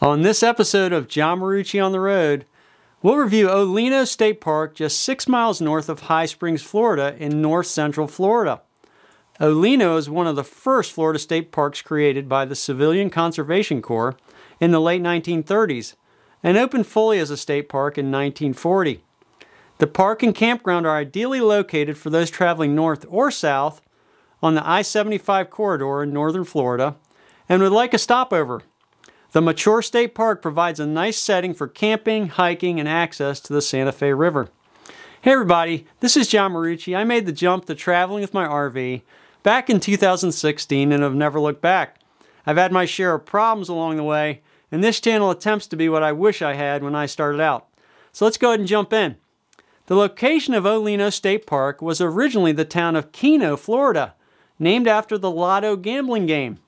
On this episode of John Marucci on the Road, we'll review O'Leno State Park just six miles north of High Springs, Florida, in north central Florida. O'Leno is one of the first Florida state parks created by the Civilian Conservation Corps in the late 1930s and opened fully as a state park in 1940. The park and campground are ideally located for those traveling north or south on the I 75 corridor in northern Florida and would like a stopover. The mature state park provides a nice setting for camping, hiking, and access to the Santa Fe River. Hey everybody, this is John Marucci. I made the jump to traveling with my RV back in 2016 and have never looked back. I've had my share of problems along the way, and this channel attempts to be what I wish I had when I started out. So let's go ahead and jump in. The location of O'Leno State Park was originally the town of Keno, Florida, named after the Lotto gambling game.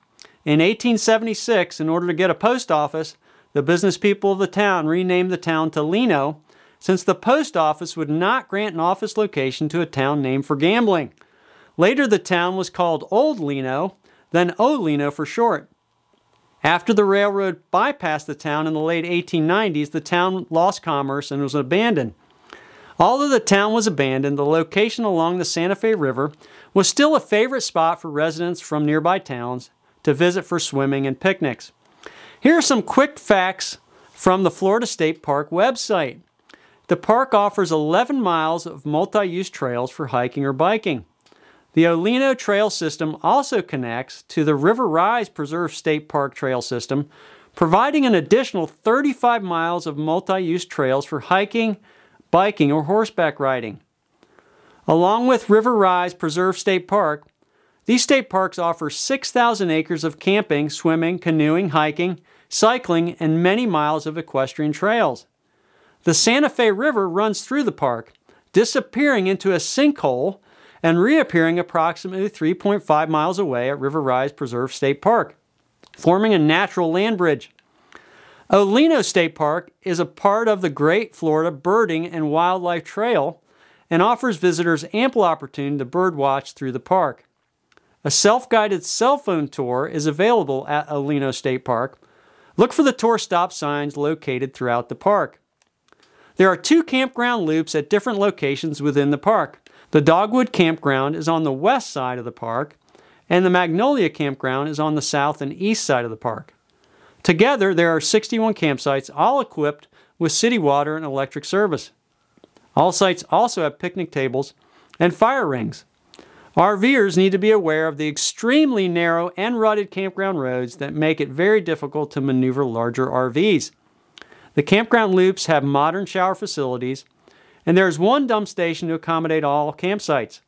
In 1876, in order to get a post office, the business people of the town renamed the town to Leno, since the post office would not grant an office location to a town named for gambling. Later, the town was called Old Leno, then O'Leno for short. After the railroad bypassed the town in the late 1890s, the town lost commerce and was abandoned. Although the town was abandoned, the location along the Santa Fe River was still a favorite spot for residents from nearby towns to visit for swimming and picnics. Here are some quick facts from the Florida State Park website. The park offers 11 miles of multi use trails for hiking or biking. The O'Leno Trail System also connects to the River Rise Preserve State Park Trail System, providing an additional 35 miles of multi use trails for hiking, biking, or horseback riding. Along with River Rise Preserve State Park, these state parks offer 6,000 acres of camping, swimming, canoeing, hiking, cycling, and many miles of equestrian trails. The Santa Fe River runs through the park, disappearing into a sinkhole and reappearing approximately 3.5 miles away at River Rise Preserve State Park, forming a natural land bridge. O'Leno State Park is a part of the Great Florida Birding and Wildlife Trail and offers visitors ample opportunity to birdwatch through the park. A self guided cell phone tour is available at O'Leno State Park. Look for the tour stop signs located throughout the park. There are two campground loops at different locations within the park. The Dogwood Campground is on the west side of the park, and the Magnolia Campground is on the south and east side of the park. Together, there are 61 campsites, all equipped with city water and electric service. All sites also have picnic tables and fire rings. RVers need to be aware of the extremely narrow and rutted campground roads that make it very difficult to maneuver larger RVs. The campground loops have modern shower facilities, and there is one dump station to accommodate all campsites.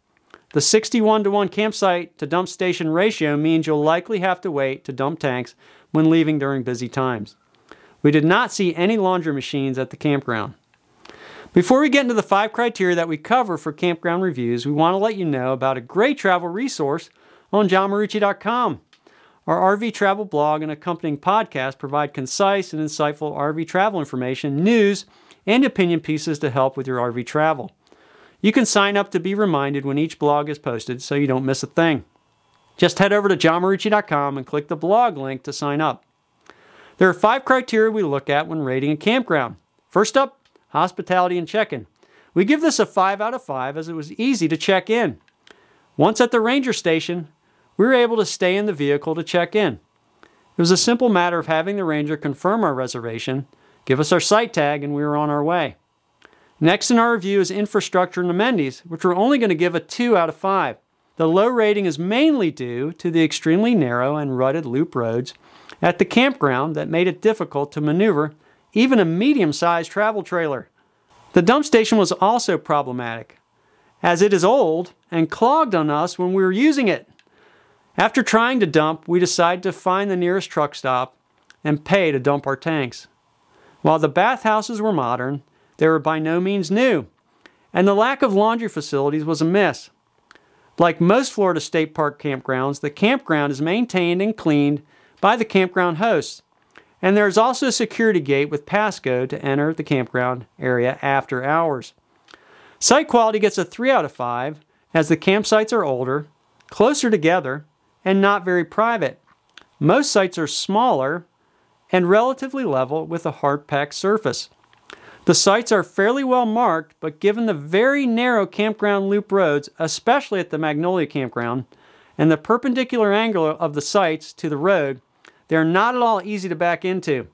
The 61 to 1 campsite to dump station ratio means you'll likely have to wait to dump tanks when leaving during busy times. We did not see any laundry machines at the campground. Before we get into the five criteria that we cover for campground reviews, we want to let you know about a great travel resource on johnmarucci.com. Our RV travel blog and accompanying podcast provide concise and insightful RV travel information, news, and opinion pieces to help with your RV travel. You can sign up to be reminded when each blog is posted so you don't miss a thing. Just head over to johnmarucci.com and click the blog link to sign up. There are five criteria we look at when rating a campground. First up, hospitality, and check in. We give this a 5 out of 5 as it was easy to check in. Once at the ranger station, we were able to stay in the vehicle to check in. It was a simple matter of having the ranger confirm our reservation, give us our site tag, and we were on our way. Next in our review is infrastructure and amenities, which we're only going to give a 2 out of 5. The low rating is mainly due to the extremely narrow and rutted loop roads at the campground that made it difficult to maneuver even a medium sized travel trailer. The dump station was also problematic, as it is old and clogged on us when we were using it. After trying to dump, we decided to find the nearest truck stop and pay to dump our tanks. While the bathhouses were modern, they were by no means new, and the lack of laundry facilities was a miss. Like most Florida State Park campgrounds, the campground is maintained and cleaned by the campground hosts, and there is also a security gate with passcode to enter the campground area after hours. Site quality gets a 3 out of 5 as the campsites are older, closer together, and not very private. Most sites are smaller and relatively level with a hard packed surface. The sites are fairly well marked, but given the very narrow campground loop roads, especially at the Magnolia campground, and the perpendicular angle of the sites to the road, they are not at all easy to back into.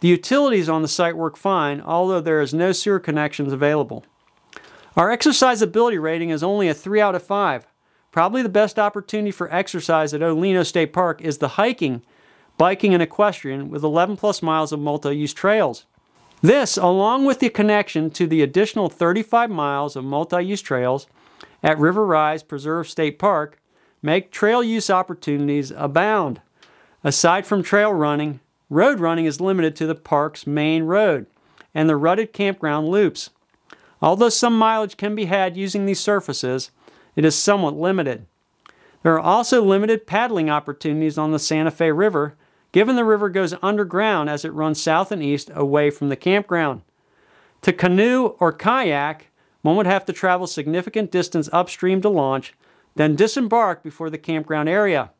The utilities on the site work fine, although there is no sewer connections available. Our exercisability rating is only a 3 out of 5. Probably the best opportunity for exercise at O'Leno State Park is the hiking, biking, and equestrian with 11 plus miles of multi use trails. This, along with the connection to the additional 35 miles of multi use trails at River Rise Preserve State Park, make trail use opportunities abound. Aside from trail running, road running is limited to the park's main road and the rutted campground loops. Although some mileage can be had using these surfaces, it is somewhat limited. There are also limited paddling opportunities on the Santa Fe River given the river goes underground as it runs south and east away from the campground. To canoe or kayak, one would have to travel significant distance upstream to launch, then disembark before the campground area.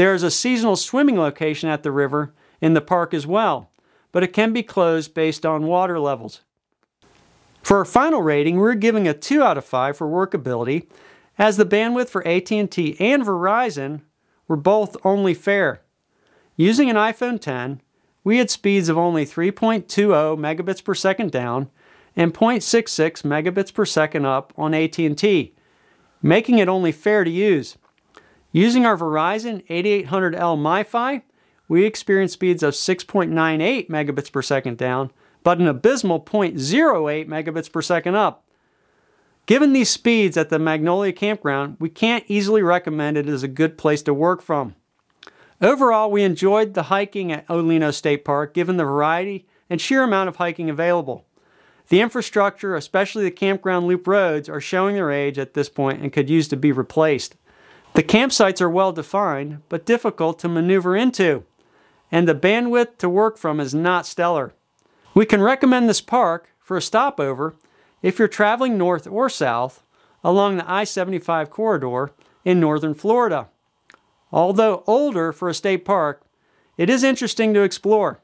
There is a seasonal swimming location at the river in the park as well, but it can be closed based on water levels. For our final rating, we're giving a 2 out of 5 for workability, as the bandwidth for AT&T and Verizon were both only fair. Using an iPhone 10, we had speeds of only 3.20 megabits per second down and 0.66 megabits per second up on AT&T, making it only fair to use. Using our Verizon 8800L MiFi, we experienced speeds of 6.98 megabits per second down, but an abysmal 0.08 megabits per second up. Given these speeds at the Magnolia campground, we can't easily recommend it as a good place to work from. Overall, we enjoyed the hiking at O'Leno State Park given the variety and sheer amount of hiking available. The infrastructure, especially the campground loop roads, are showing their age at this point and could use to be replaced. The campsites are well defined, but difficult to maneuver into, and the bandwidth to work from is not stellar. We can recommend this park for a stopover if you're traveling north or south along the I 75 corridor in northern Florida. Although older for a state park, it is interesting to explore.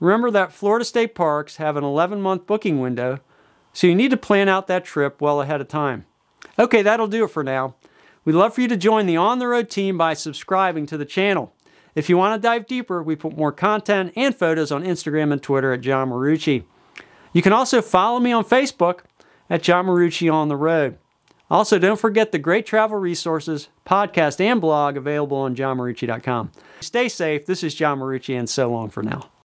Remember that Florida state parks have an 11 month booking window, so you need to plan out that trip well ahead of time. Okay, that'll do it for now. We'd love for you to join the On the Road team by subscribing to the channel. If you want to dive deeper, we put more content and photos on Instagram and Twitter at John Marucci. You can also follow me on Facebook at John Marucci on the Road. Also, don't forget the great travel resources, podcast, and blog available on johnmarucci.com. Stay safe. This is John Marucci, and so long for now.